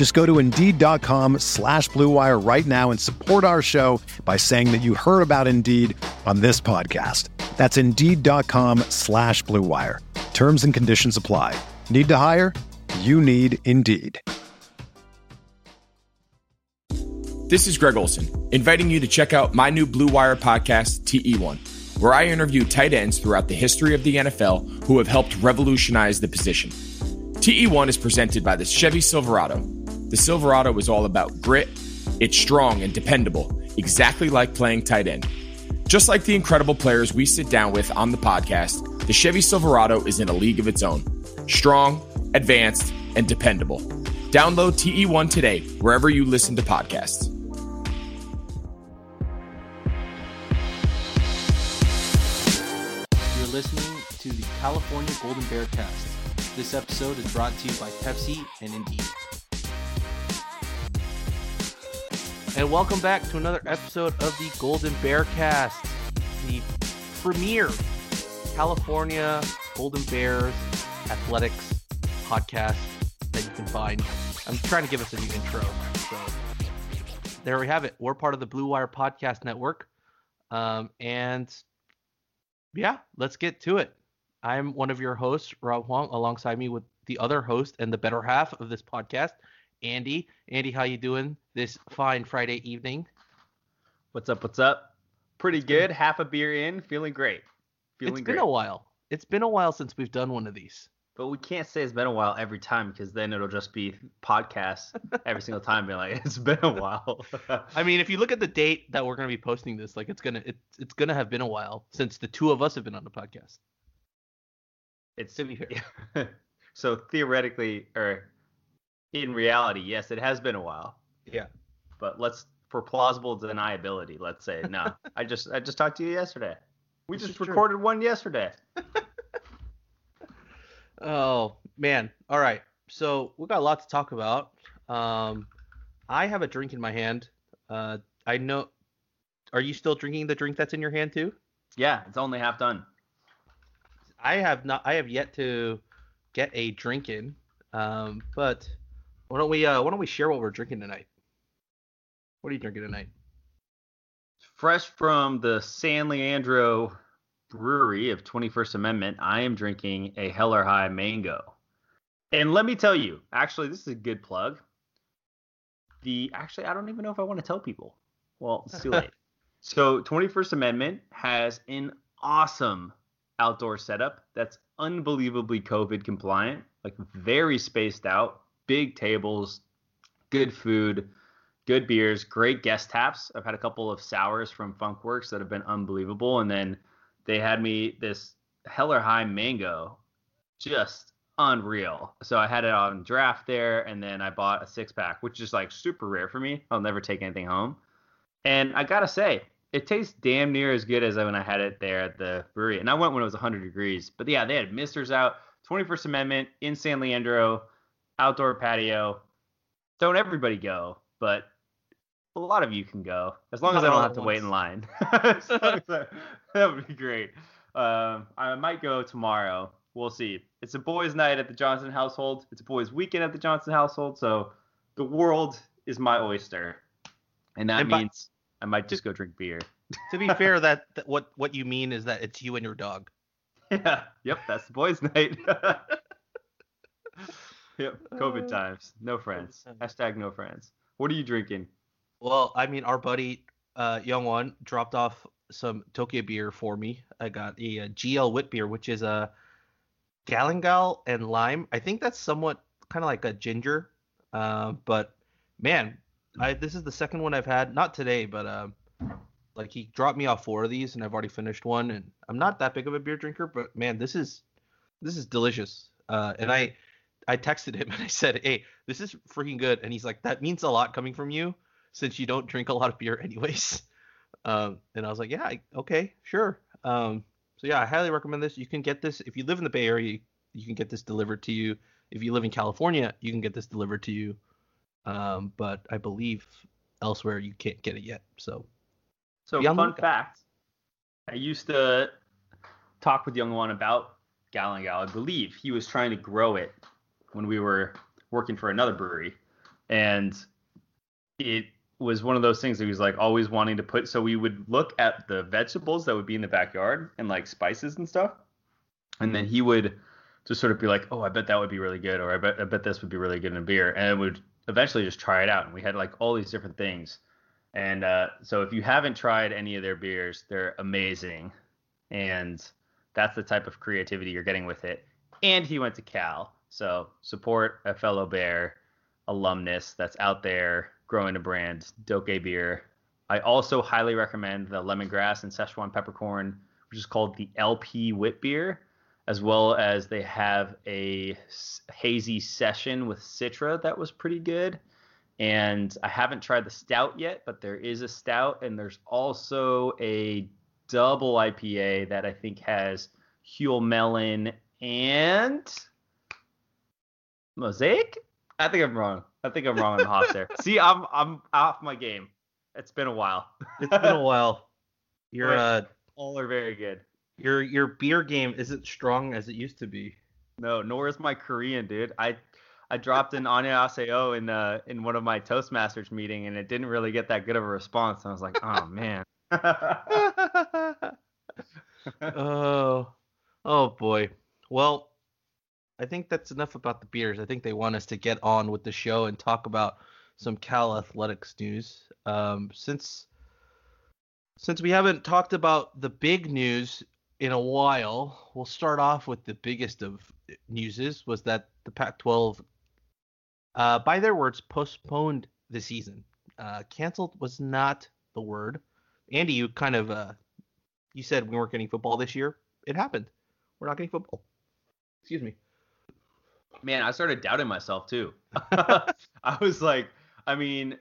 Just go to Indeed.com slash BlueWire right now and support our show by saying that you heard about Indeed on this podcast. That's Indeed.com slash BlueWire. Terms and conditions apply. Need to hire? You need Indeed. This is Greg Olsen, inviting you to check out my new Blue Wire podcast, TE1, where I interview tight ends throughout the history of the NFL who have helped revolutionize the position. TE1 is presented by the Chevy Silverado. The Silverado is all about grit, it's strong and dependable, exactly like playing tight end. Just like the incredible players we sit down with on the podcast, the Chevy Silverado is in a league of its own. Strong, advanced, and dependable. Download TE1 today, wherever you listen to podcasts. You're listening to the California Golden Bear Cast. This episode is brought to you by Pepsi and Indeed. And welcome back to another episode of the Golden Bear Cast, the premier California Golden Bears athletics podcast that you can find. I'm trying to give us a new intro. So there we have it. We're part of the Blue Wire Podcast Network. Um, and yeah, let's get to it. I'm one of your hosts, Rob Huang, alongside me with the other host and the better half of this podcast, Andy. Andy, how you doing this fine Friday evening? What's up? What's up? Pretty good. Half a beer in, feeling great. Feeling it's great. been a while. It's been a while since we've done one of these. But we can't say it's been a while every time because then it'll just be podcasts every single time being like, it's been a while. I mean, if you look at the date that we're going to be posting this, like it's gonna it's it's gonna have been a while since the two of us have been on the podcast. it's To be fair. so theoretically, or in reality, yes, it has been a while. Yeah. But let's for plausible deniability, let's say no. I just I just talked to you yesterday. We This just is true. recorded one yesterday. Oh man. All right. So we got a lot to talk about. Um, I have a drink in my hand. Uh, I know. Are you still drinking the drink that's in your hand too? Yeah, it's only half done. I have not. I have yet to get a drink in. Um, but why don't we? Uh, why don't we share what we're drinking tonight? What are you drinking tonight? Fresh from the San Leandro Brewery of 21st Amendment, I am drinking a Hell or High Mango. And let me tell you, actually, this is a good plug. The actually, I don't even know if I want to tell people. Well, it's too late. So, 21st Amendment has an awesome outdoor setup that's unbelievably COVID compliant, like very spaced out, big tables, good food, good beers, great guest taps. I've had a couple of sours from Funkwerks that have been unbelievable, and then they had me this Hell or High Mango, just unreal. So I had it on draft there, and then I bought a six pack, which is like super rare for me. I'll never take anything home, and I gotta say, it tastes damn near as good as when I had it there at the brewery. And I went when it was 100 degrees. But yeah, they had misters out, 21st Amendment in San Leandro, outdoor patio. Don't everybody go, but a lot of you can go as long as Not I don't have to wait in line. As long as I- that would be great. Um, I might go tomorrow. We'll see. It's a boys' night at the Johnson household. It's a boys' weekend at the Johnson household. So the world is my oyster, and that And by- means I might just go drink beer. To be fair, that, that what what you mean is that it's you and your dog. Yeah. Yep. That's the boys' night. yep. COVID times. No friends. Hashtag no friends. What are you drinking? Well, I mean, our buddy uh, Young One dropped off some Tokyo beer for me. I got a, a GL wit beer, which is a galangal and lime. I think that's somewhat kind of like a ginger. Uh, but man, I this is the second one I've had. Not today, but um, like he dropped me off four of these, and I've already finished one. And I'm not that big of a beer drinker, but man, this is this is delicious. Uh, and I I texted him and I said, "Hey, this is freaking good." And he's like, "That means a lot coming from you, since you don't drink a lot of beer anyways." Um, and I was like, "Yeah, I, okay, sure." Um, so yeah, I highly recommend this. You can get this if you live in the Bay Area. You can get this delivered to you. If you live in California, you can get this delivered to you. Um, but I believe elsewhere you can't get it yet. So, so fun fact: I used to talk with Young One about Galangal. I believe he was trying to grow it when we were working for another brewery, and it was one of those things that he was like always wanting to put. So we would look at the vegetables that would be in the backyard and like spices and stuff, and then he would just sort of be like, "Oh, I bet that would be really good," or "I bet I bet this would be really good in a beer," and it would eventually just try it out. And we had like all these different things. And uh, so if you haven't tried any of their beers, they're amazing, and that's the type of creativity you're getting with it. And he went to Cal, so support a fellow Bear alumnus that's out there growing a brand, Dokkaebier. I also highly recommend the lemongrass and Szechuan peppercorn, which is called the LP Wit Beer, as well as they have a hazy session with Citra that was pretty good. And I haven't tried the stout yet, but there is a stout, and there's also a double IPA that I think has Huell Melon and Mosaic. I think I'm wrong. I think I'm wrong on the hops there. See, I'm I'm off my game. It's been a while. it's been a while. Your uh, all are very good. Your your beer game isn't strong as it used to be. No, nor is my Korean, dude. I I dropped an Annyeonghaseyo in uh in one of my Toastmasters meeting, and it didn't really get that good of a response. And I was like, oh man. oh, oh boy. Well, I think that's enough about the beers. I think they want us to get on with the show and talk about some Cal athletics news. Um, since since we haven't talked about the big news in a while, we'll start off with the biggest of newses was that the Pac-12, uh, by their words, postponed the season. Uh, canceled was not the word. Andy, you kind of uh, you said we weren't getting football this year. It happened. We're not getting football. Excuse me man, I started doubting myself too. I was like, I mean,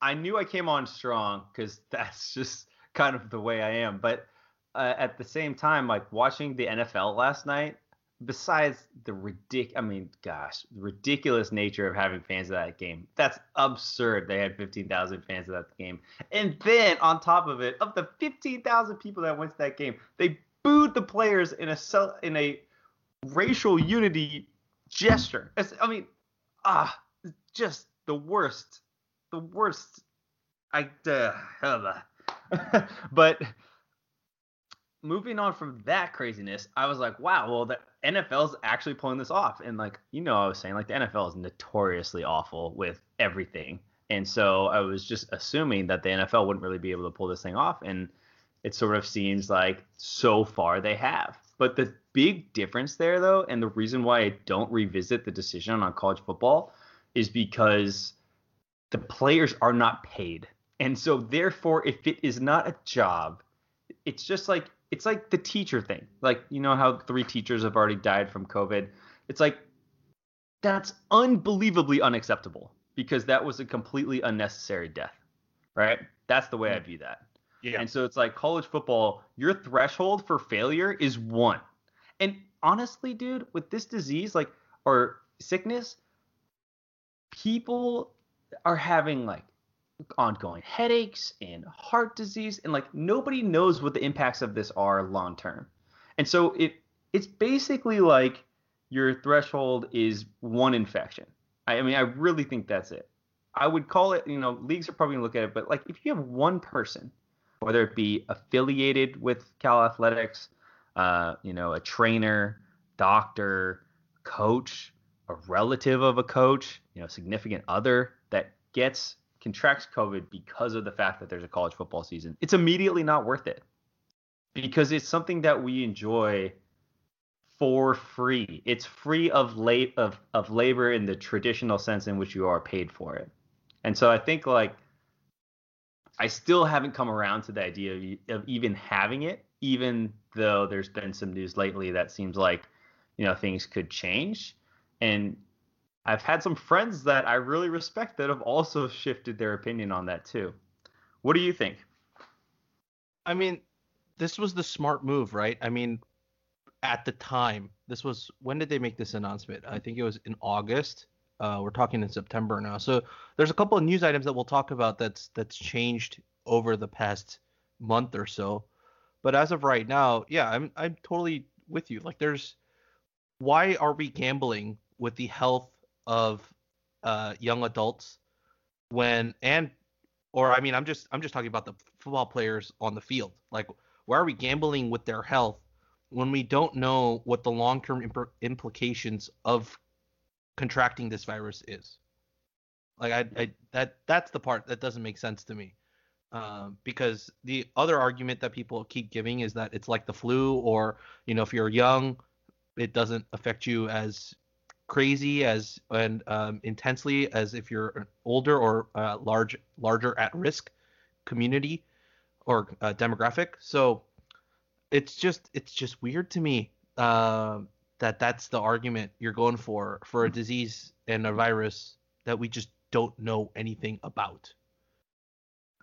I knew I came on strong because that's just kind of the way I am. But uh, at the same time, like watching the NFL last night, besides the ridic, I mean, gosh, the ridiculous nature of having fans of that game, that's absurd. They had 15,000 fans of that game, and then on top of it, of the 15,000 people that went to that game, they booed the players in a in a racial unity gesture. It's, I mean, ah, just the worst, the worst. I, uh, but moving on from that craziness, I was like, wow, well, the NFL's actually pulling this off. And like, you know, I was saying, like, the NFL is notoriously awful with everything. And so I was just assuming that the NFL wouldn't really be able to pull this thing off. And it sort of seems like so far they have. But the big difference there, though, and the reason why I don't revisit the decision on college football is because the players are not paid. And so, therefore, if it is not a job, it's just like it's like the teacher thing. Like, you know how three teachers have already died from COVID? It's like that's unbelievably unacceptable because that was a completely unnecessary death. Right? That's the way I mm. view that. Yeah. And so it's like college football, your threshold for failure is one. And honestly, dude, with this disease, like, or sickness, people are having like ongoing headaches and heart disease and like nobody knows what the impacts of this are long term. And so it it's basically like your threshold is one infection. I, I mean, I really think that's it. I would call it, you know, leagues are probably gonna look at it, but like if you have one person whether it be affiliated with Cal Athletics, uh, you know, a trainer, doctor, coach, a relative of a coach, you know, significant other that gets contracts COVID because of the fact that there's a college football season. It's immediately not worth it. because it's something that we enjoy for free. It's free of late of of labor in the traditional sense in which you are paid for it. And so I think like I still haven't come around to the idea of, of even having it, even though there's been some news lately that seems like you know things could change. And I've had some friends that I really respect that have also shifted their opinion on that too. What do you think? I mean, this was the smart move, right? I mean, at the time, this was when did they make this announcement? I think it was in August. Uh, we're talking in September now. So there's a couple of news items that we'll talk about that's that's changed over the past month or so. But as of right now, yeah, I'm I'm totally with you. Like there's why are we gambling with the health of uh, young adults when and or I mean I'm just I'm just talking about the football players on the field. Like why are we gambling with their health when we don't know what the long-term imp- implications of contracting this virus is? Like I, I that that's the part that doesn't make sense to me. Um, because the other argument that people keep giving is that it's like the flu, or you know, if you're young, it doesn't affect you as crazy as and um, intensely as if you're older or uh, large larger at risk community or uh, demographic. So it's just it's just weird to me uh, that that's the argument you're going for for a disease and a virus that we just don't know anything about.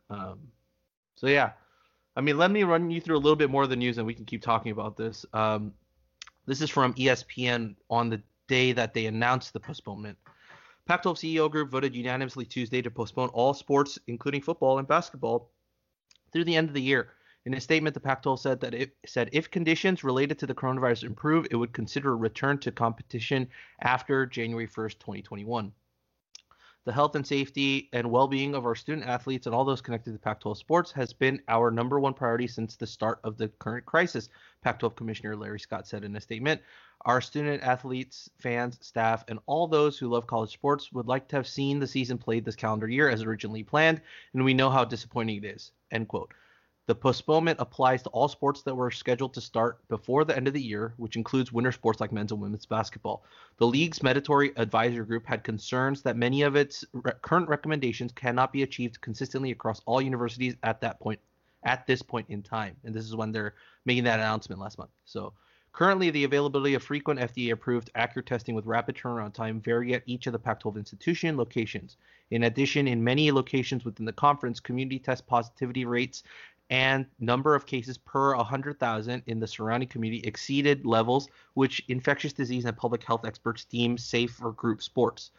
Um, so yeah, I mean, let me run you through a little bit more of the news, and we can keep talking about this. Um, this is from ESPN on the day that they announced the postponement. Pac 12 CEO group voted unanimously Tuesday to postpone all sports, including football and basketball, through the end of the year. In a statement, the Pac 12 said that it said if conditions related to the coronavirus improve, it would consider a return to competition after January 1st, 2021 the health and safety and well-being of our student athletes and all those connected to Pac-12 sports has been our number one priority since the start of the current crisis, Pac-12 Commissioner Larry Scott said in a statement. Our student athletes, fans, staff, and all those who love college sports would like to have seen the season played this calendar year as originally planned, and we know how disappointing it is. End quote. The postponement applies to all sports that were scheduled to start before the end of the year, which includes winter sports like men's and women's basketball. The league's mandatory advisory group had concerns that many of its re- current recommendations cannot be achieved consistently across all universities at that point at this point in time. And this is when they're making that announcement last month. So Currently, the availability of frequent FDA approved accurate testing with rapid turnaround time vary at each of the Pac 12 institution locations. In addition, in many locations within the conference, community test positivity rates and number of cases per 100,000 in the surrounding community exceeded levels which infectious disease and public health experts deem safe for group sports.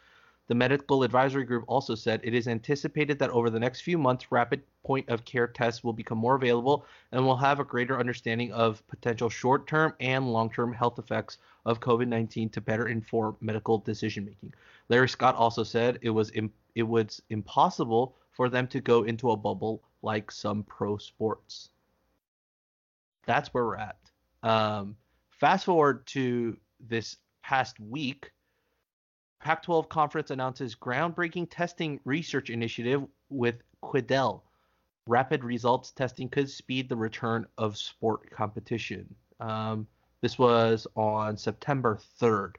The medical advisory group also said it is anticipated that over the next few months, rapid point of care tests will become more available and will have a greater understanding of potential short term and long term health effects of COVID 19 to better inform medical decision making. Larry Scott also said it was, it was impossible for them to go into a bubble like some pro sports. That's where we're at. Um, fast forward to this past week, Pac 12 conference announces groundbreaking testing research initiative with Quidel. Rapid results testing could speed the return of sport competition. Um, this was on September 3rd.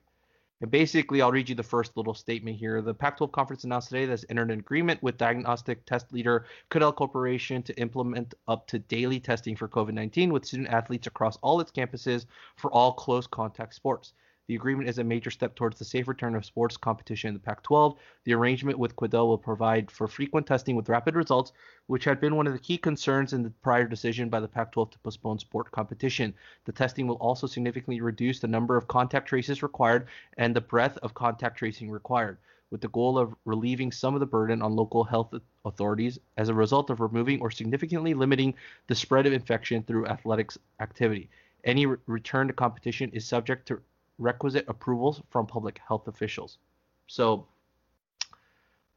And basically, I'll read you the first little statement here. The Pac 12 conference announced today that it's entered an agreement with diagnostic test leader Quidel Corporation to implement up to daily testing for COVID 19 with student athletes across all its campuses for all close contact sports. The agreement is a major step towards the safe return of sports competition in the Pac 12. The arrangement with Quidel will provide for frequent testing with rapid results, which had been one of the key concerns in the prior decision by the Pac 12 to postpone sport competition. The testing will also significantly reduce the number of contact traces required and the breadth of contact tracing required, with the goal of relieving some of the burden on local health authorities as a result of removing or significantly limiting the spread of infection through athletics activity. Any re- return to competition is subject to requisite approvals from public health officials. So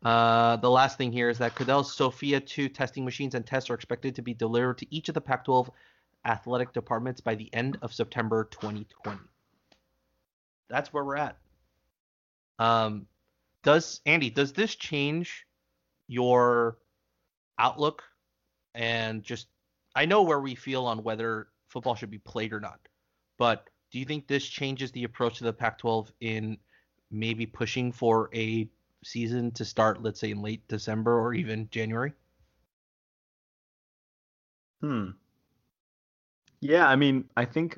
uh, the last thing here is that Quidel's Sofia 2 testing machines and tests are expected to be delivered to each of the Pac 12 athletic departments by the end of September 2020. That's where we're at. Um, does Andy, does this change your outlook and just I know where we feel on whether football should be played or not. But do you think this changes the approach to the Pac-12 in maybe pushing for a season to start, let's say in late December or even January? Hmm. Yeah, I mean, I think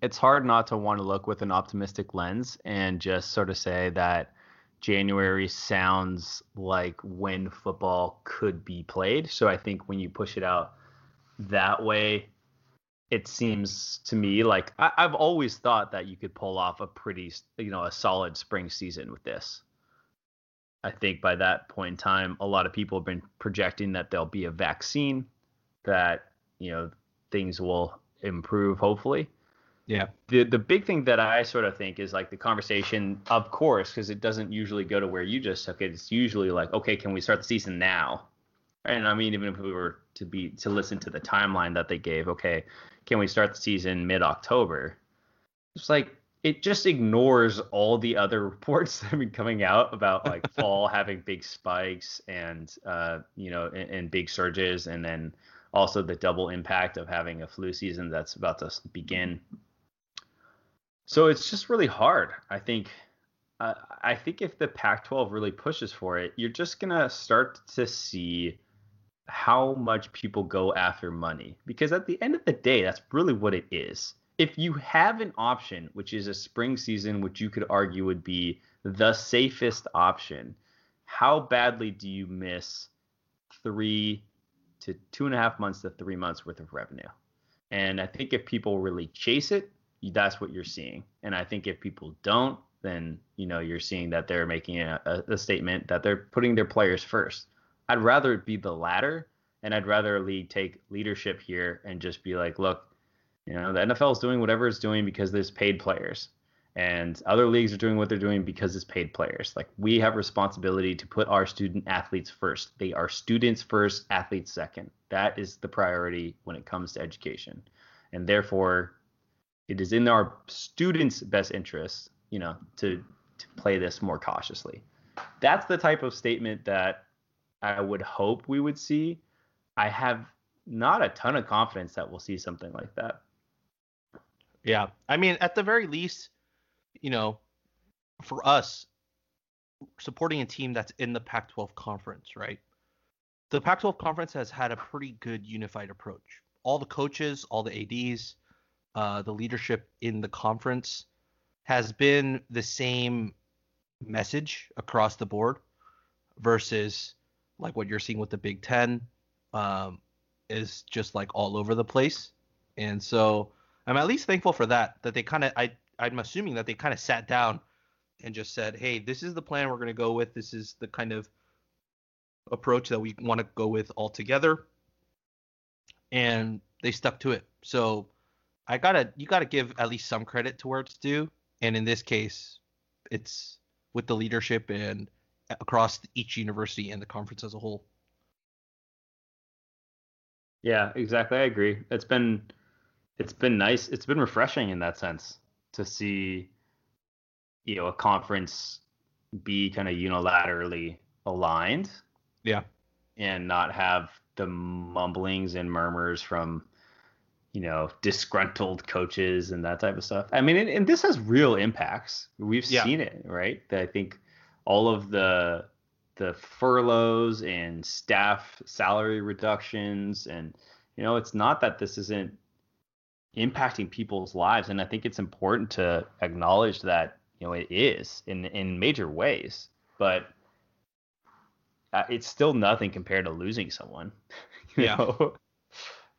it's hard not to want to look with an optimistic lens and just sort of say that January sounds like when football could be played. So I think when you push it out that way, it seems to me like I, have always thought that you could pull off a pretty, you know, a solid spring season with this. I think by that point in time, a lot of people have been projecting that there'll be a vaccine, that you know things will improve hopefully. Yeah. The the big thing that I sort of think is like the conversation, of course, because it doesn't usually go to where you just took it. It's usually like, okay, can we start the season now? And I mean, even if we were to be to listen to the timeline that they gave, okay, can we start the season mid October? It's like it just ignores all the other reports that have been coming out about like fall having big spikes and uh, you know and, and big surges, and then also the double impact of having a flu season that's about to begin so it's just really hard. I think. Uh, I think if the Pac-12 really pushes for it, you're just gonna start to see how much people go after money because at the end of the day, that's really what it is. If you have an option, which is a spring season, which you could argue would be the safest option, how badly do you miss three to two and a half months to three months worth of revenue? And I think if people really chase it, that's what you're seeing. And I think if people don't, then you know you're seeing that they're making a, a, statement that they're putting their players first. I'd rather it be the latter, and I'd rather league take leadership here and just be like, look, you know, the NFL is doing whatever it's doing because there's paid players, and other leagues are doing what they're doing because it's paid players. Like we have responsibility to put our student athletes first. They are students first, athletes second. That is the priority when it comes to education, and therefore it is in our students' best interest, you know, to to play this more cautiously. That's the type of statement that I would hope we would see. I have not a ton of confidence that we'll see something like that. Yeah. I mean, at the very least, you know, for us supporting a team that's in the Pac 12 conference, right? The Pac 12 conference has had a pretty good unified approach. All the coaches, all the ADs, uh, the leadership in the conference has been the same message across the board versus like what you're seeing with the Big Ten um, is just like all over the place. And so I'm at least thankful for that, that they kind of, I, I'm assuming that they kind of sat down and just said, hey, this is the plan we're going to go with. This is the kind of approach that we want to go with all together. And they stuck to it. So I gotta you gotta give at least some credit to where it's due, and in this case, it's with the leadership and across each university and the conference as a whole. Yeah, exactly. I agree. It's been it's been nice. It's been refreshing in that sense to see you know a conference be kind of unilaterally aligned. Yeah. And not have the mumblings and murmurs from you know, disgruntled coaches and that type of stuff. I mean, and, and this has real impacts. We've yeah. seen it, right? That I think all of the the furloughs and staff salary reductions and you know, it's not that this isn't impacting people's lives and I think it's important to acknowledge that, you know, it is in in major ways, but uh, it's still nothing compared to losing someone. yeah. Know?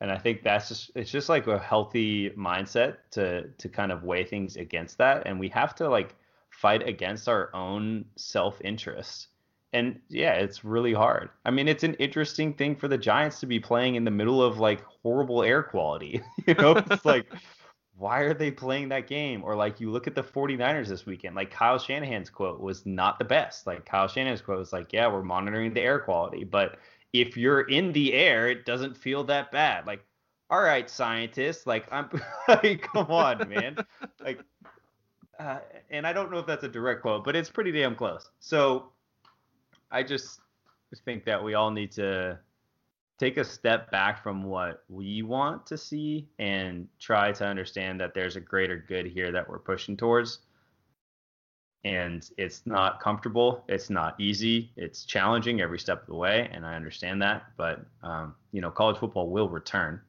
and I think that's just it's just like a healthy mindset to to kind of weigh things against that, and we have to like fight against our own self interest. And yeah, it's really hard. I mean, it's an interesting thing for the Giants to be playing in the middle of like horrible air quality. you know, it's like why are they playing that game? Or like you look at the 49ers this weekend, like Kyle Shanahan's quote was not the best. Like Kyle Shanahan's quote was like, yeah, we're monitoring the air quality, but if you're in the air, it doesn't feel that bad. Like, all right, scientists, like I'm like, come on, man. like uh, and I don't know if that's a direct quote, but it's pretty damn close. So I just think that we all need to take a step back from what we want to see and try to understand that there's a greater good here that we're pushing towards. And it's not comfortable. It's not easy. It's challenging every step of the way, and I understand that. But um, you know, college football will return,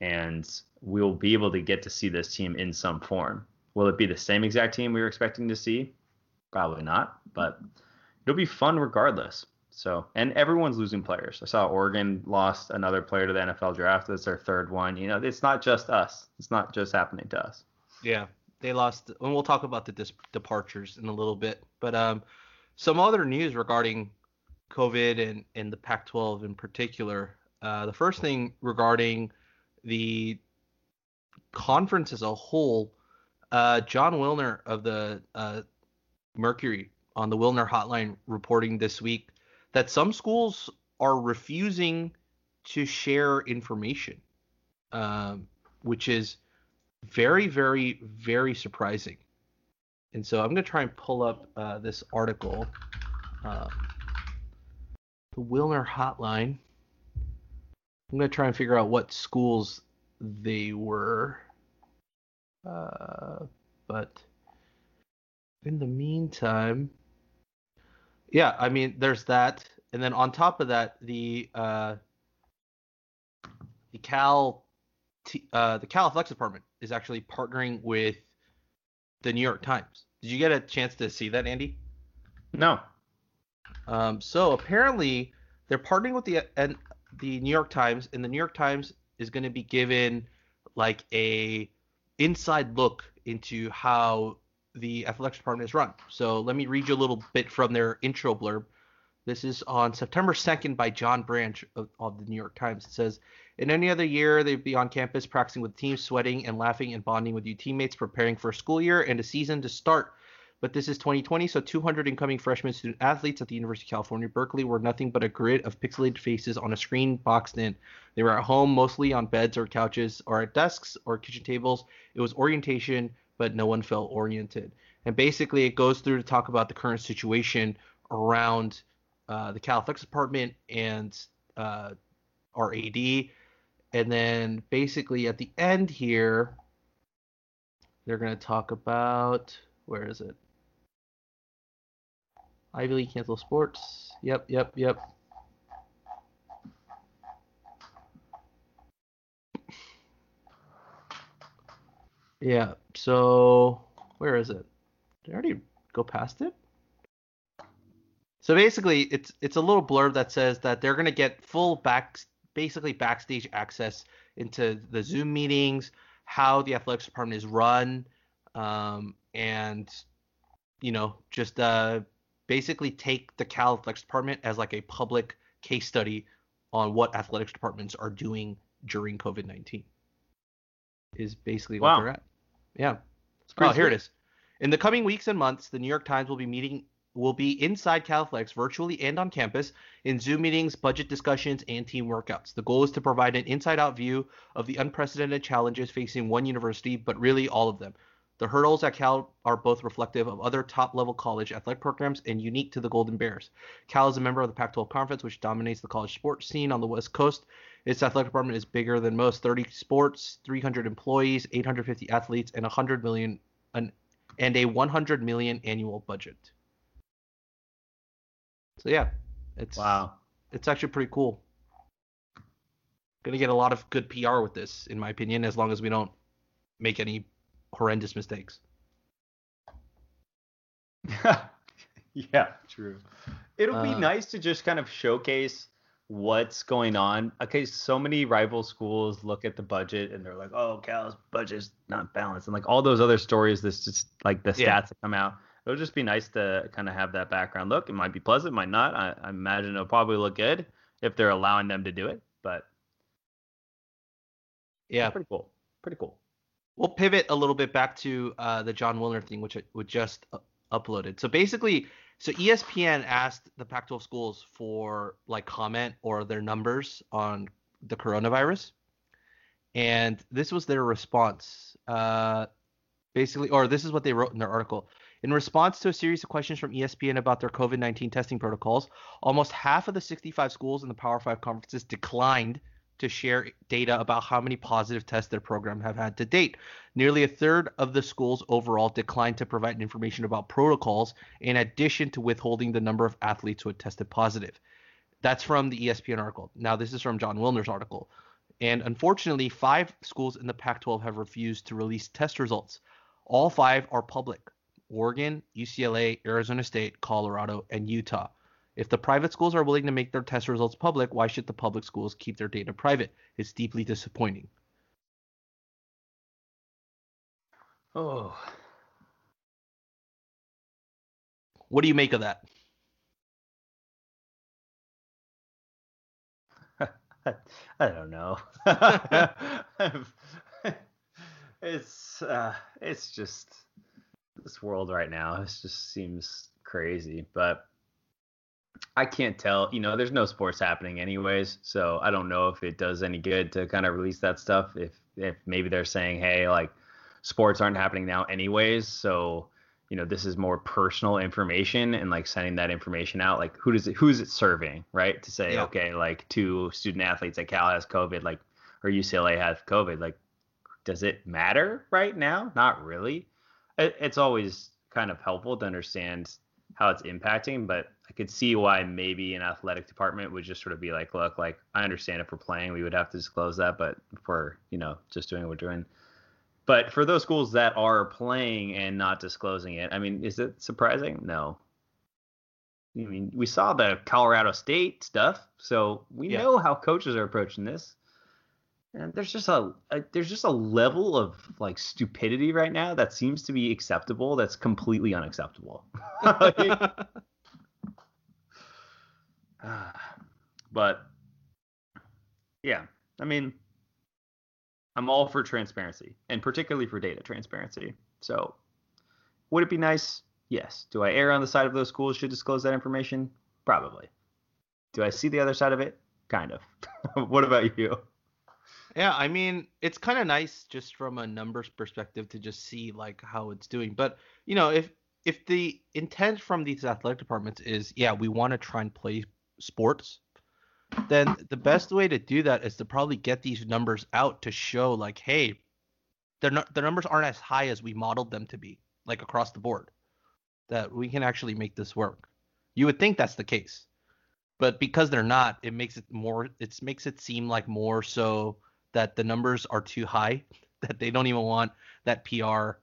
and we'll be able to get to see this team in some form. Will it be the same exact team we were expecting to see? Probably not, but it'll be fun regardless. So, and everyone's losing players. I saw Oregon lost another player to the NFL draft. That's their third one. You know, it's not just us. It's not just happening to us. Yeah, they lost, and we'll talk about the dis- departures in a little bit. But um, some other news regarding COVID and and the Pac-12 in particular. Uh, the first thing regarding the conference as a whole, uh, Jon Wilner of the uh, Mercury on the Wilner Hotline reporting this week that some schools are refusing to share information, um, which is very, very, very surprising. And so I'm going to try and pull up uh, this article, uh, the Wilner Hotline. I'm going to try and figure out what schools they were. Uh, but in the meantime, yeah, I mean, there's that, and then on top of that, the uh, the Cal T, uh, the Cal Athletics Department is actually partnering with the New York Times. Did you get a chance to see that, Andy? No. Um, so apparently they're partnering with the and the New York Times, and the New York Times is going to be given like a inside look into how the athletics department is run. So let me read you a little bit from their intro blurb. This is on September 2nd by John Branch of, of, the New York Times. It says, In any other year, they'd be on campus practicing with teams, sweating and laughing and bonding with you teammates, preparing for a school year and a season to start. But this is 2020, so 200 incoming freshman student athletes at the University of California, Berkeley were nothing but a grid of pixelated faces on a screen boxed in. They were at home, mostly on beds or couches or at desks or kitchen tables. It was orientation but no one felt oriented. And basically, it goes through to talk about the current situation around uh, the Cal Athletics Department and uh, our AD. And then basically at the end here, they're going to talk about where is it? Ivy League cancel sports. Yep, yep, yep. Yeah. So where is it? Did I already go past it? So basically, it's it's a little blurb that says that they're gonna get full back, basically backstage access into the Zoom meetings, how the athletics department is run, um, and you know just uh, basically take the Cal athletics department as like a public case study on what athletics departments are doing during COVID nineteen. Is basically what wow. they're at. Yeah. Oh, here it is. In the coming weeks and months, the New York Times will be meeting will be inside CalFlex virtually and on campus in Zoom meetings, budget discussions, and team workouts. The goal is to provide an inside-out view of the unprecedented challenges facing one university, but really all of them. The hurdles at Cal are both reflective of other top-level college athletic programs and unique to the Golden Bears. Cal is a member of the Pac-12 Conference, which dominates the college sports scene on the West Coast. Its athletic department is bigger than most 30 sports, 300 employees, 850 athletes, and 100 million an, and a 100 million annual budget. So yeah, it's wow. It's actually pretty cool. Gonna get a lot of good PR with this, in my opinion, as long as we don't make any horrendous mistakes. yeah, true. It'll be Uh, nice to just kind of showcase what's going on. Okay, so many rival schools look at the budget and they're like, "Oh, Cal's budget's not balanced," and like all those other stories. This just like the stats Yeah. that come out. It'll just be nice to kind of have that background look. It might be pleasant, might not. I, I imagine it'll probably look good if they're allowing them to do it. But Yeah, pretty cool. Pretty cool. We'll pivot a little bit back to uh, the Jon Wilner thing, which we just uh, uploaded. So basically, so ESPN asked the Pac-12 schools for like comment or their numbers on the coronavirus, and this was their response. Uh, basically, or this is what they wrote in their article. In response to a series of questions from ESPN about their COVID 19 testing protocols, almost half of the 65 schools in the Power 5 conferences declined to share data about how many positive tests their program have had to date. Nearly a third of the schools overall declined to provide information about protocols, in addition to withholding the number of athletes who had tested positive. That's from the ESPN article. Now, this is from Jon Wilner's article. And unfortunately, five schools in the Pac 12 have refused to release test results. All five are public Oregon, UCLA, Arizona State, Colorado, and Utah. If the private schools are willing to make their test results public, why should the public schools keep their data private? It's deeply disappointing. Oh. What do you make of that? I don't know. it's uh, it's just this world right now. It just seems crazy, but I can't tell. You know, there's no sports happening anyways, so I don't know if it does any good to kind of release that stuff. If if maybe they're saying, hey, like sports aren't happening now anyways, so you know this is more personal information and like sending that information out like who does it who's it serving right to say Yeah. okay like two student athletes at cal has covid like or ucla has covid like does it matter right now not really it, it's always kind of helpful to understand how it's impacting but i could see why maybe an athletic department would just sort of be like look like i understand if we're playing we would have to disclose that but for you know just doing what we're doing but for those schools that are playing and not disclosing it, I mean, is it surprising? No. I mean, we saw the Colorado State stuff, so we Yeah. know how coaches are approaching this. And there's just a, a there's just a level of like stupidity right now that seems to be acceptable that's completely unacceptable. but yeah, I mean, I'm all for transparency and particularly for data transparency. So, would it be nice? Yes. Do I err on the side of those schools should disclose that information? Probably. Do I see the other side of it? Kind of. what about you? Yeah, I mean, it's kind of nice just from a numbers perspective to just see like how it's doing. But, you know, if if the intent from these athletic departments is, yeah, we want to try and play sports, then the best way to do that is to probably get these numbers out to show like, hey, they're not the numbers aren't as high as we modeled them to be, like across the board. That we can actually make this work. You would think that's the case. But because they're not, it makes it more it makes it seem like more so that the numbers are too high, that they don't even want that PR,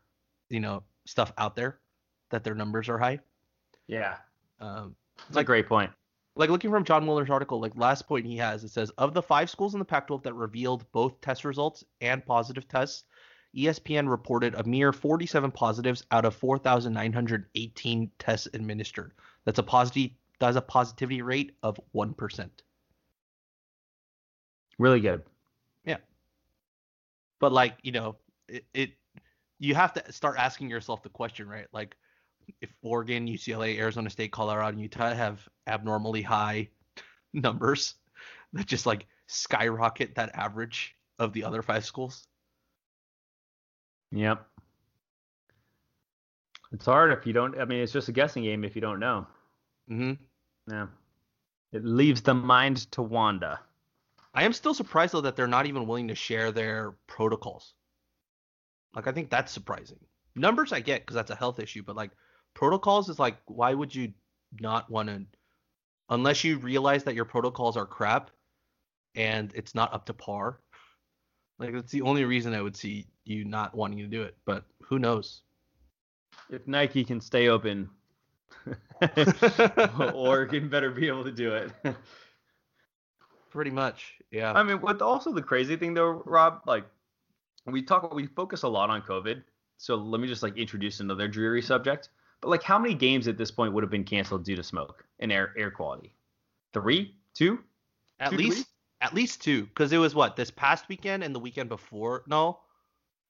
you know, stuff out there, that their numbers are high. Yeah. Um, That's a great point. Like looking from Jon Wilner's article, like last point he has, it says of the five schools in the Pac-12 that revealed both test results and positive tests, ESPN reported a mere 47 positives out of 4,918 tests administered. That's a positive. That's a positivity rate of one percent. Really good. Yeah. But like you know, it, it you have to start asking yourself the question, right? Like if Oregon, UCLA, Arizona State, Colorado, and Utah have abnormally high numbers that just like skyrocket that average of the other five schools. Yep. It's hard if you don't. I mean, it's just a guessing game if you don't know. Mm-hmm. Yeah. It leaves the mind to Wanda. I am still surprised though that they're not even willing to share their protocols. Like I think that's surprising. Numbers I get because that's a health issue, but like protocols is like why would you not want to unless you realize that your protocols are crap and it's not up to par. Like that's the only reason I would see you not wanting to do it, but who knows? If Nike can stay open, or can better be able to do it. Pretty much. Yeah. I mean, what also the crazy thing though, Rob, like we talk, we focus a lot on COVID. So let me just like introduce another dreary subject. But like, how many games at this point would have been canceled due to smoke and air air quality? Three, two, At two, least three? at least two because it was what this past weekend and the weekend before no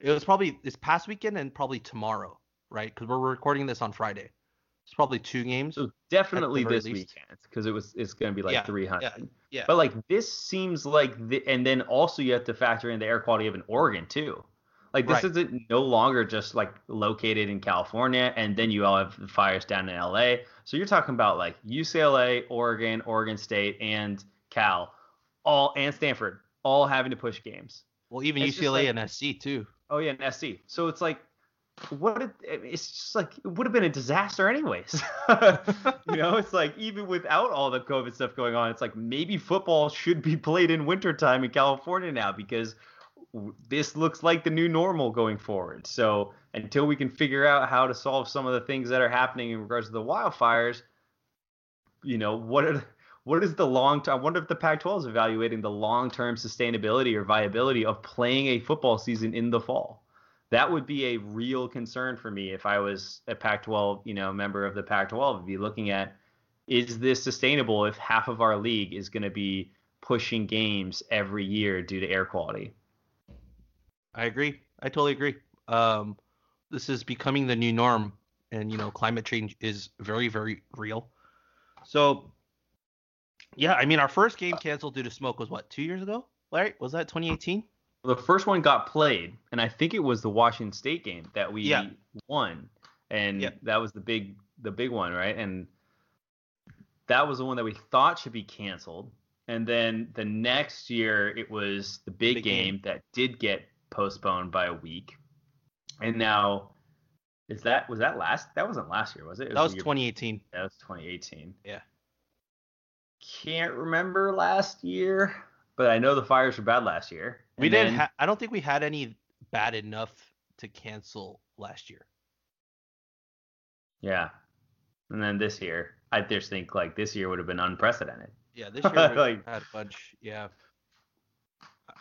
it was probably this past weekend and probably tomorrow right because we're recording this on friday it's probably two games So definitely this least. weekend because it was it's going to be like Yeah, 300. yeah, yeah. But like this seems like the, and then also you have to factor in the air quality of an Oregon too. Like this Right. isn't no longer just like located in California, and then you all have the fires down in LA. So you're talking about like UCLA, Oregon, Oregon State, and Cal, all and Stanford, all having to push games. Well, even It's UCLA like- and SC too. Oh yeah, and SC. So it's like, what? It, it's just like it would have been a disaster anyways. you know, it's like even without all the COVID stuff going on, it's like maybe football should be played in wintertime in California now because this looks like the new normal going forward. So until we can figure out how to solve some of the things that are happening in regards to the wildfires, you know, what are what is the long term? I wonder if the Pac-12 is evaluating the long-term sustainability or viability of playing a football season in the fall. That would be a real concern for me if I was a Pac-12, you know, member of the Pac-12. Would be looking at is this sustainable if half of our league is going to be pushing games every year due to air quality? I agree. I totally agree. Um, this is becoming the new norm, and you know, climate change is very, very real. So, yeah, I mean, our first game canceled due to smoke was what two years ago, Larry? Was that 2018? The first one got played, and I think it was the Washington State game that we Yeah. won, and Yeah. that was the big the big one, right? And that was the one that we thought should be canceled. And then the next year, it was the big, Big game, game. that did get postponed by a week. And now, is that was that last? That wasn't last year, was it? It That was the year- 2018. That was 2018. Yeah. Can't remember last year, but I know the fires were bad last year. We And didn't. then- Ha- I don't think we had any bad enough to cancel last year. Yeah. And then this year, I just think like this year would have been unprecedented. Yeah, this year Like- had a bunch. Yeah.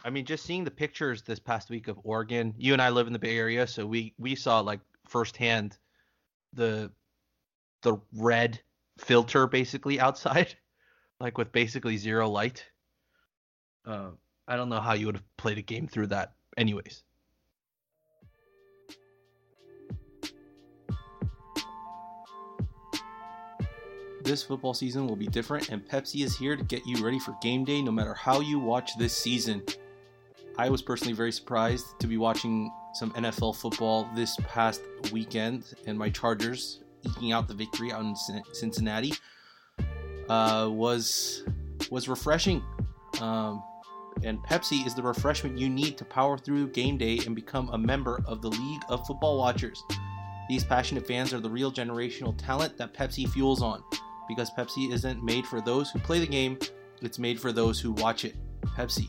I mean, just seeing the pictures this past week of Oregon. You and I live in the Bay Area, so we we saw like firsthand the the red filter basically outside, like with basically zero light. Uh, I don't know how you would have played a game through that, anyways. This football season will be different, and Pepsi is here to get you ready for game day no matter how you watch this season. I was personally very surprised to be watching some NFL football this past weekend, and my Chargers eking out the victory out in Cincinnati uh, was was refreshing. Um, and Pepsi is the refreshment you need to power through game day and become a member of the League of Football Watchers. These passionate fans are the real generational talent that Pepsi fuels on. Because Pepsi isn't made for those who play the game, it's made for those who watch it. Pepsi,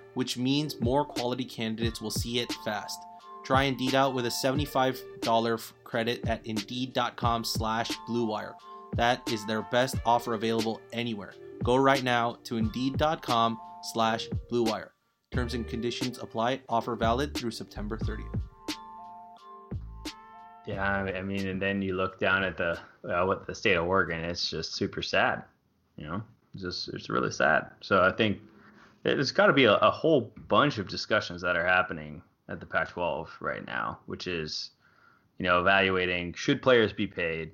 which means more quality candidates will see it fast. Try Indeed out with a $75 credit at Indeed.com slash BlueWire. That is their best offer available anywhere. Go right now to Indeed.com slash BlueWire. Terms and conditions apply. Offer valid through September 30th. Yeah, I mean, and then you look down at the uh, what the state of Oregon. It's just super sad. You know, it's just it's really sad. So I think there's got to be a, a whole bunch of discussions that are happening at the Pac-12 right now, which is, you know, evaluating should players be paid,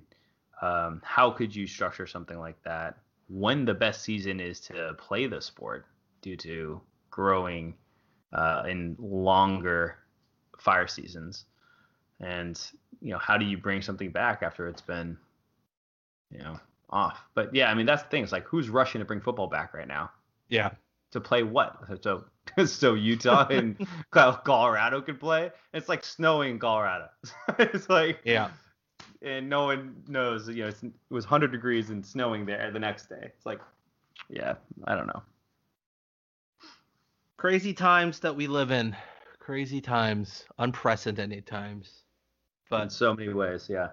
um, how could you structure something like that, when the best season is to play the sport due to growing uh, in longer fire seasons? And you know how do you bring something back after it's been you know off? But yeah i mean that's the thing it's like who's rushing to bring football back right now? Yeah. To play what so so utah and colorado could play it's like snowing in colorado it's like Yeah. and no one knows. You know, it was 100 degrees and snowing there the next day. It's like, yeah, I don't know. Crazy times that we live in. Crazy times, unprecedented times. But in so many ways, yeah.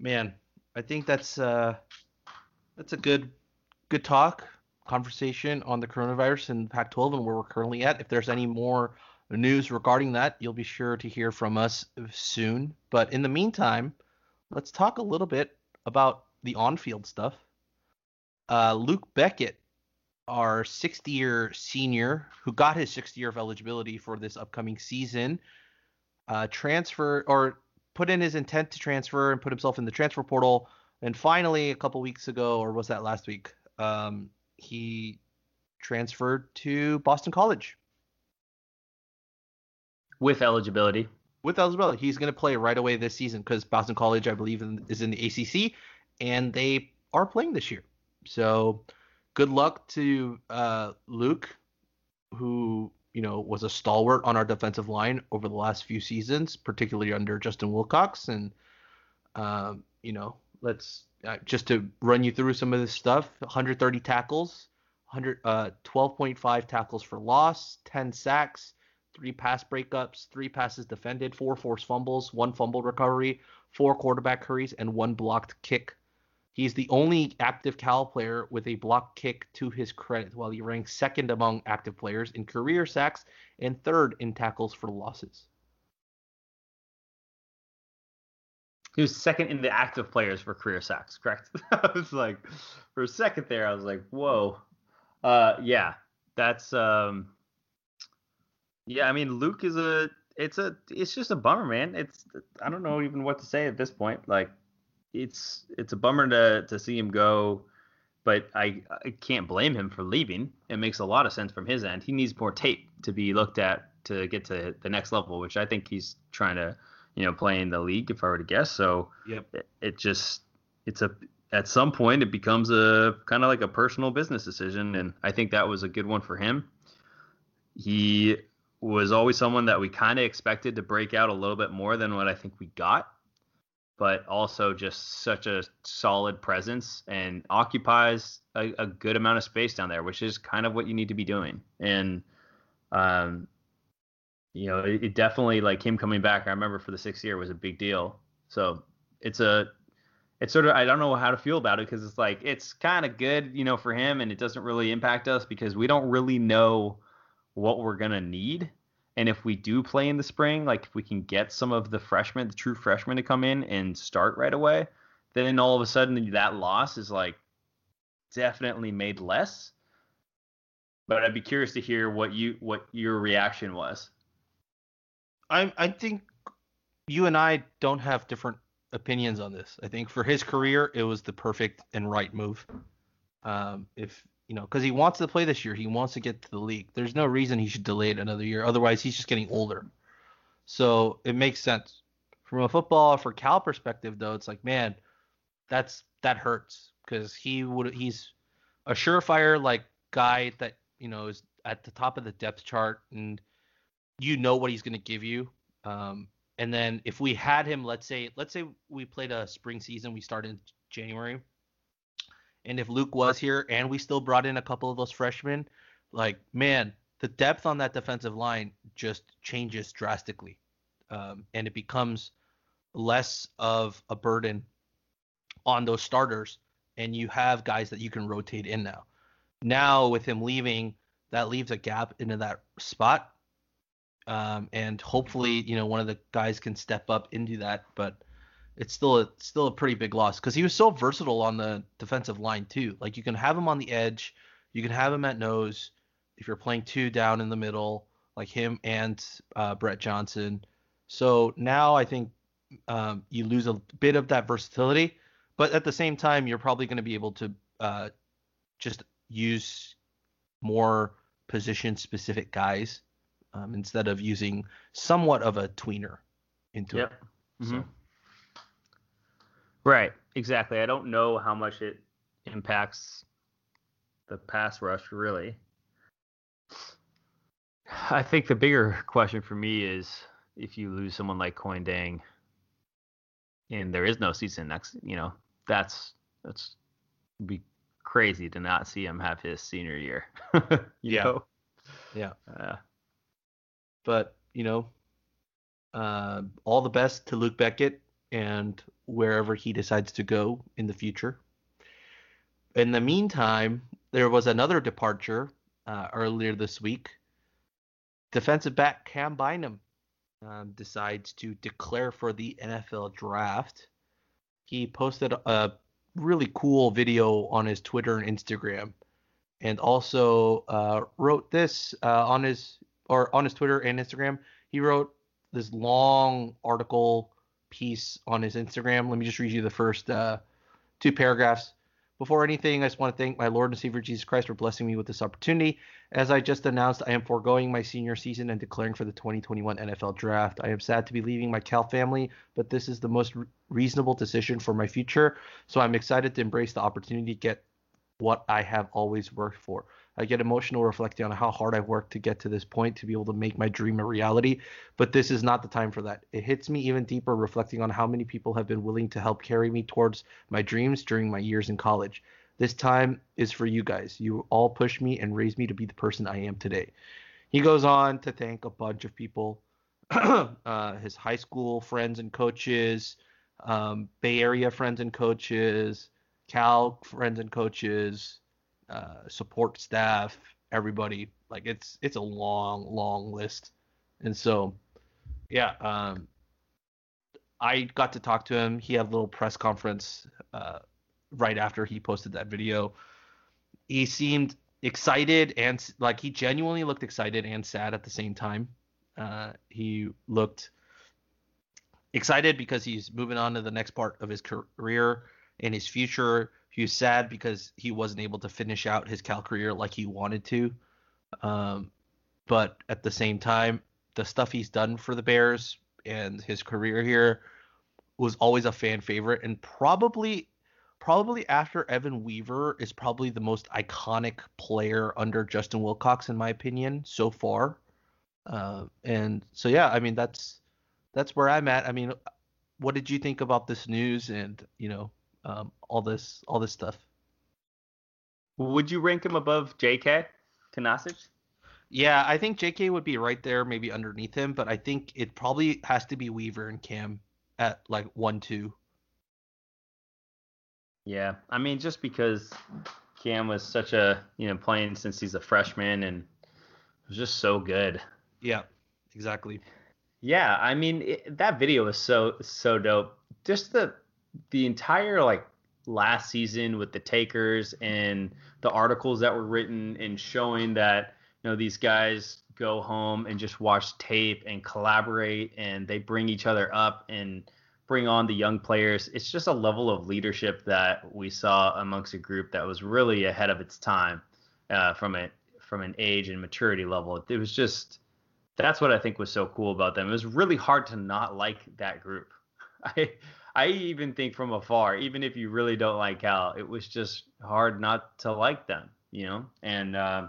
Man, I think that's uh that's a good good talk conversation on the coronavirus and Pac-12 and where we're currently at. If there's any more news regarding that, you'll be sure to hear from us soon. But in the meantime, let's talk a little bit about the on-field stuff. Uh, Luc Bequette, our sixth-year senior, who got his sixth year of eligibility for this upcoming season, uh, transfer or put in his intent to transfer and put himself in the transfer portal. And finally, a couple weeks ago, or was that last week? Um, he transferred to Boston College with eligibility. With eligibility, he's going to play right away this season because Boston College, I believe, is in the ACC, and they are playing this year. So, good luck to uh, Luc, who you know was a stalwart on our defensive line over the last few seasons, particularly under Justin Wilcox, and um, you know, let's uh, just to run you through some of this stuff 130 tackles 100 uh, 12.5 tackles for loss 10 sacks three pass breakups three passes defended four forced fumbles one fumble recovery four quarterback hurries and one blocked kick. He's the only active cal player with a blocked kick to his credit while he ranks second among active players in career sacks and third in tackles for losses He was second in the active players for career sacks, correct? I was like, for a second there, I was like, whoa. Uh, yeah, that's um, yeah. I mean, Luke is a, it's a, it's just a bummer, man. It's, I don't know even what to say at this point. Like, it's, it's a bummer to to see him go, but I, I can't blame him for leaving. It makes a lot of sense from his end. He needs more tape to be looked at to get to the next level, which I think he's trying to you know, playing the league, if I were to guess. So yep. it, it just it's a at some point it becomes a kind of like a personal business decision, and I think that was a good one for him. He was always someone that we kind of expected to break out a little bit more than what I think we got, but also just such a solid presence and occupies a, a good amount of space down there, which is kind of what you need to be doing. And um, you know, it, it, definitely like him coming back. I remember for the sixth year was a big deal. So it's a, it's sort of I don't know how to feel about it because it's like it's kind of good, you know, for him, and it doesn't really impact us because we don't really know what we're gonna need. And if we do play in the spring, like if we can get some of the freshmen, the true freshmen to come in and start right away, then all of a sudden that loss is like definitely made less. But I'd be curious to hear what you what your reaction was. I I think you and I don't have different opinions on this. I think for his career, it was the perfect and right move. Um, if you know, because he wants to play this year, he wants to get to the league. There's no reason he should delay it another year. Otherwise, he's just getting older. So it makes sense from a football for Cal perspective, though. It's like, man, that's that hurts because he would he's a surefire like guy that you know is at the top of the depth chart and you know what he's going to give you. Um, and then if we had him, let's say, let's say we played a spring season, we started in January, and if Luc was here and we still brought in a couple of those freshmen, like man, the depth on that defensive line just changes drastically, um, and it becomes less of a burden on those starters, and you have guys that you can rotate in now. Now with him leaving, that leaves a gap into that spot um, and hopefully you know one of the guys can step up into that. But it's still a still a pretty big loss because he was so versatile on the defensive line too. Like you can have him on the edge, you can have him at nose if you're playing two down in the middle, like him and uh, Brett Johnson. So now I think um, you lose a bit of that versatility, but at the same time you're probably going to be able to uh, just use more position specific guys um, instead of using somewhat of a tweener into yep. it. Mm-hmm. So. Right, exactly. I don't know how much it impacts the pass rush really. I think the bigger question for me is if you lose someone like Kuony Deng, and there is no season next, you know, that's that's be crazy to not see him have his senior year. yeah. Know? Yeah. Uh, but you know, uh, all the best to Luc Bequette and wherever he decides to go in the future. In the meantime, there was another departure uh, earlier this week. Defensive back Cam Bynum um, decides to declare for the NFL draft. He posted a really cool video on his Twitter and Instagram, and also uh, wrote this uh, on his or on his Twitter and Instagram. He wrote this long article piece on his Instagram. Let me just read you the first uh, two paragraphs. Before anything, I just want to thank my Lord and Savior Jesus Christ for blessing me with this opportunity. As I just announced, I am foregoing my senior season and declaring for the 2021 NFL Draft. I am sad to be leaving my Cal family, but this is the most re- reasonable decision for my future. So I'm excited to embrace the opportunity to get what I have always worked for. I get emotional reflecting on how hard I've worked to get to this point to be able to make my dream a reality, but this is not the time for that. It hits me even deeper reflecting on how many people have been willing to help carry me towards my dreams during my years in college. This time is for you guys. You all pushed me and raised me to be the person I am today. He goes on to thank a bunch of people uh, his high school friends and coaches, um, Bay Area friends and coaches, Cal friends and coaches, uh, support staff, everybody. Like it's it's a long, long list, and so yeah, um, I got to talk to him. He had a little press conference uh, right after he posted that video. He seemed excited and like he genuinely looked excited and sad at the same time. Uh, he looked excited because he's moving on to the next part of his career and his future he was sad because he wasn't able to finish out his Cal career like he wanted to. Um, but at the same time, the stuff he's done for the Bears and his career here was always a fan favorite, and probably, probably after Evan Weaver is probably the most iconic player under Justin Wilcox in my opinion so far. Uh, and so yeah, I mean that's that's where I'm at. I mean, what did you think about this news? And you know, um, all this all this stuff. Would you rank him above J.K. Kunaszyk? Yeah, I think J.K. would be right there, maybe underneath him, but I think it probably has to be Weaver and Cam at like one two. Yeah, I mean, just because Cam was such a you know playing since he's a freshman and was just so good. Yeah, exactly. Yeah, I mean it, that video was so so dope. Just the the entire like last season with the takers and the articles that were written and showing that you know these guys go home and just watch tape and collaborate and they bring each other up and bring on the young players it's just a level of leadership that we saw amongst a group that was really ahead of its time uh, from a from an age and maturity level. It was just that's what i think was so cool about them. It was really hard to not like that group. I I even think from afar, even if you really don't like Cal, it was just hard not to like them, you know. And uh,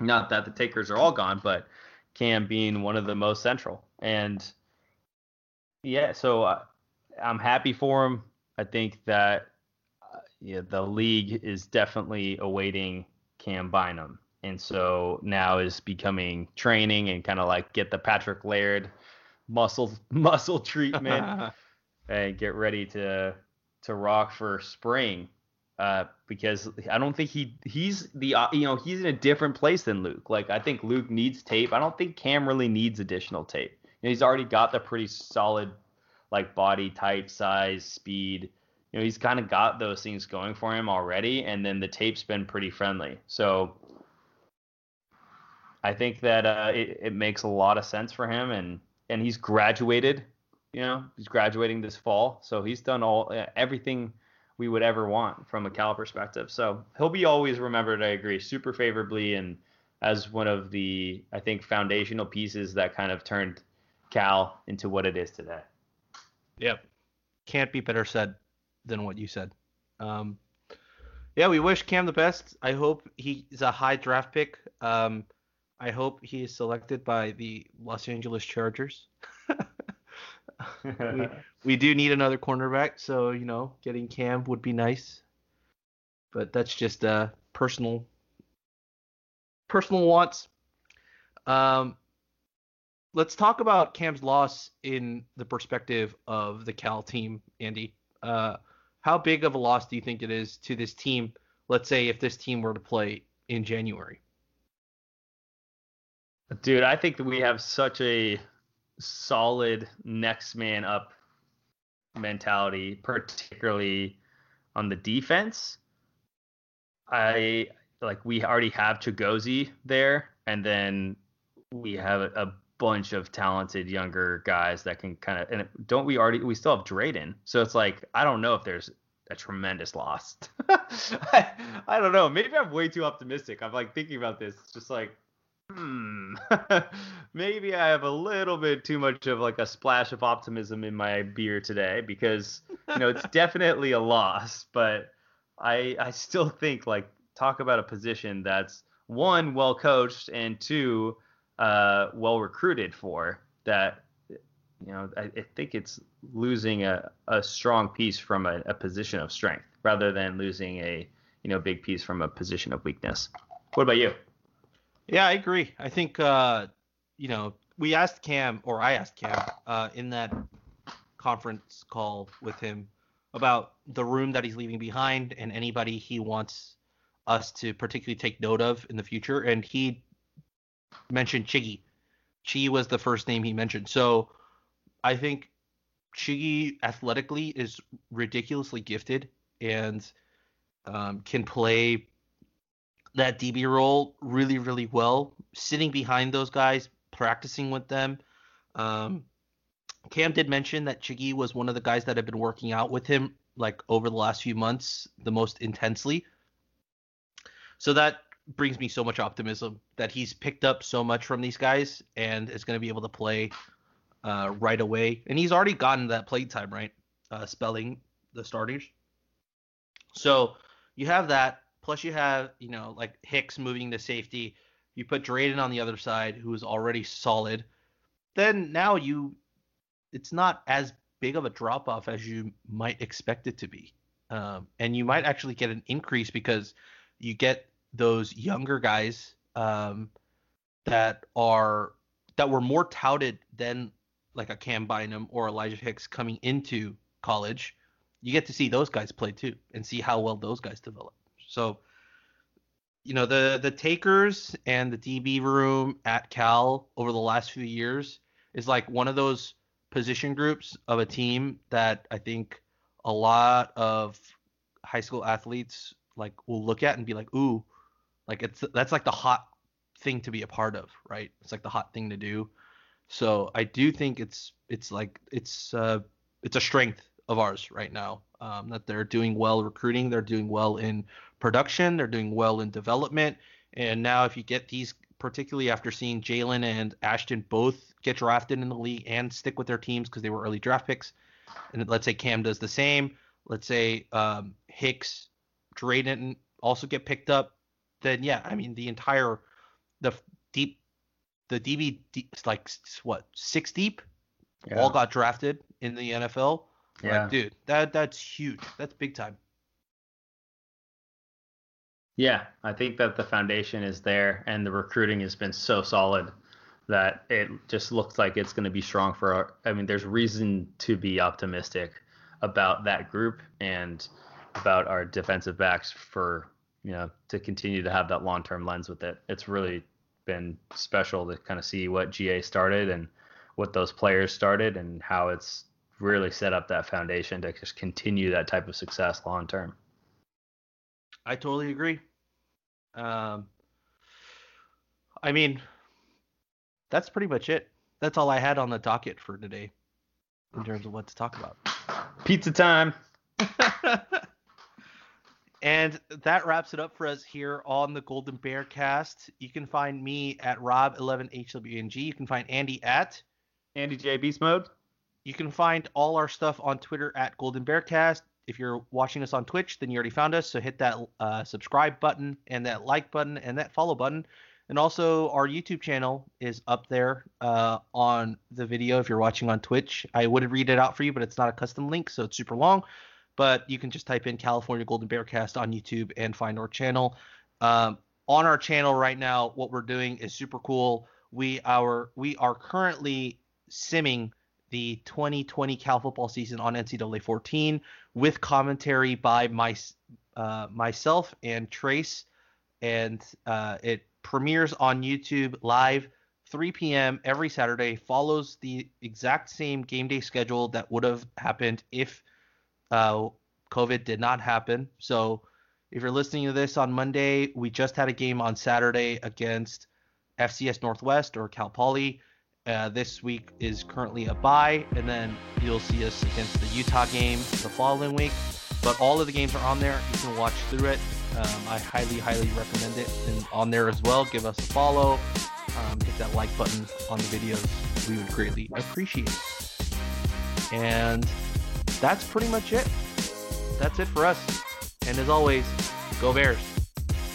not that the takers are all gone, but Cam being one of the most central. And yeah, so uh, I'm happy for him. I think that uh, yeah, the league is definitely awaiting Cam Bynum. And so now is becoming training and kind of like get the Patrick Laird muscle muscle treatment and get ready to to rock for spring. Uh, because I don't think he he's the uh, you know he's in a different place than Luc. Like I think Luc needs tape. I don't think Cam really needs additional tape. You know, he's already got the pretty solid like body type, size, speed. You know, he's kind of got those things going for him already, and then the tape's been pretty friendly. So I think that uh, it, it makes a lot of sense for him, and and he's graduated you know, he's graduating this fall, so he's done all everything we would ever want from a Cal perspective. So he'll be always remembered. I agree, super favorably, and as one of the I think foundational pieces that kind of turned Cal into what it is today. Yep, can't be better said than what you said. Um, yeah, we wish Cam the best. I hope he's a high draft pick. Um, I hope he is selected by the Los Angeles Chargers. we, we do need another cornerback, so you know, getting Cam would be nice. But that's just uh personal personal wants. Um let's talk about Cam's loss in the perspective of the Cal team, Andy. Uh how big of a loss do you think it is to this team? Let's say if this team were to play in January. Dude, I think that we have such a solid next man up mentality, particularly on the defense. I like we already have Chigozie there, and then we have a, a bunch of talented younger guys that can kind of and don't we already we still have Drayden. So it's like I don't know if there's a tremendous loss. I, I don't know. Maybe I'm way too optimistic. I'm like thinking about this. Just like hmm, maybe I have a little bit too much of like a splash of optimism in my beer today because you know it's definitely a loss, but I I still think like talk about a position that's one well coached and two uh, well recruited for that you know I, I think it's losing a, a strong piece from a, a position of strength rather than losing a you know big piece from a position of weakness. What about you? Yeah, I agree. I think uh, you know we asked Cam, or I asked Cam, uh, in that conference call with him about the room that he's leaving behind and anybody he wants us to particularly take note of in the future. And he mentioned Chiggy. Chiggy was the first name he mentioned. So I think Chiggy athletically is ridiculously gifted and um, can play that DB role really, really well, sitting behind those guys, practicing with them. Um, Cam did mention that Chiggy was one of the guys that had been working out with him like over the last few months the most intensely. So that brings me so much optimism that he's picked up so much from these guys and is going to be able to play uh, right away. And he's already gotten that play time, right? Uh, spelling the starters. So you have that. Plus, you have, you know, like Hicks moving to safety. You put Drayden on the other side, who is already solid. Then now you, it's not as big of a drop off as you might expect it to be. Um, and you might actually get an increase because you get those younger guys um, that are that were more touted than like a Cam Bynum or Elijah Hicks coming into college. You get to see those guys play too and see how well those guys develop. So, you know, the the takers and the DB room at Cal over the last few years is like one of those position groups of a team that I think a lot of high school athletes like will look at and be like, ooh, like it's that's like the hot thing to be a part of, right? It's like the hot thing to do. So I do think it's it's like it's uh it's a strength of ours right now um, that they're doing well recruiting, they're doing well in production, they're doing well in development, and now if you get these, particularly after seeing Jaylinn and Ashtyn both get drafted in the league and stick with their teams because they were early draft picks, and let's say Cam does the same, let's say um, Hicks, Drayden also get picked up, then yeah, I mean the entire the deep the DB like what six deep yeah. all got drafted in the NFL. Yeah, like, dude, that that's huge. That's big time. Yeah, I think that the foundation is there, and the recruiting has been so solid that it just looks like it's going to be strong for our. I mean, there's reason to be optimistic about that group and about our defensive backs for you know to continue to have that long term lens with it. It's really been special to kind of see what GA started and what those players started and how it's really set up that foundation to just continue that type of success long term. I totally agree. Um, I mean, that's pretty much it. That's all I had on the docket for today in terms of what to talk about. Pizza time. And that wraps it up for us here on the Golden Bear cast. You can find me at Rob11HWNG. You can find Andy at Andy J Beast Mode. You can find all our stuff on Twitter at Golden Bearcast. If you're watching us on Twitch, then you already found us. So hit that uh, subscribe button and that like button and that follow button. And also, our YouTube channel is up there uh, on the video if you're watching on Twitch. I would read it out for you, but it's not a custom link, so it's super long. But you can just type in California Golden Bearcast on YouTube and find our channel. Um, on our channel right now, what we're doing is super cool. We our we are currently simming the 2020 Cal football season on NCAA 14 with commentary by my uh, myself and Trace, and uh, it premieres on YouTube live 3 p.m. every Saturday. Follows the exact same game day schedule that would have happened if uh, COVID did not happen. So if you're listening to this on Monday, we just had a game on Saturday against FCS Northwest or Cal Poly. Uh, this week is currently a bye, and then you'll see us against the Utah game the following week. But all of the games are on there. You can watch through it. Um, I highly, highly recommend it. And on there as well, give us a follow. Um, hit that like button on the videos. We would greatly appreciate it. And that's pretty much it. That's it for us. And as always, go Bears.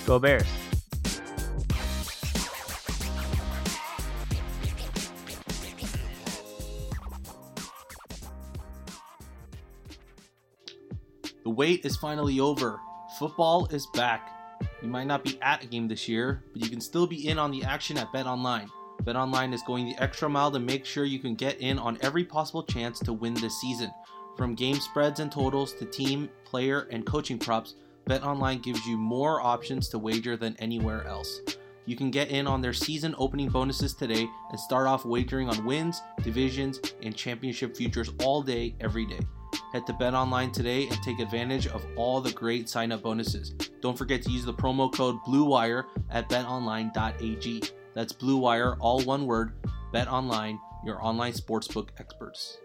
Go Bears. The wait is finally over. Football is back. You might not be at a game this year, but you can still be in on the action at BetOnline. BetOnline is going the extra mile to make sure you can get in on every possible chance to win this season. From game spreads and totals to team, player, and coaching props, BetOnline gives you more options to wager than anywhere else. You can get in on their season opening bonuses today and start off wagering on wins, divisions, and championship futures all day, every day. Head to BetOnline today and take advantage of all the great sign-up bonuses. Don't forget to use the promo code BLUEWIRE at betonline.ag. That's BLUEWIRE, all one word. BetOnline, your online sportsbook experts.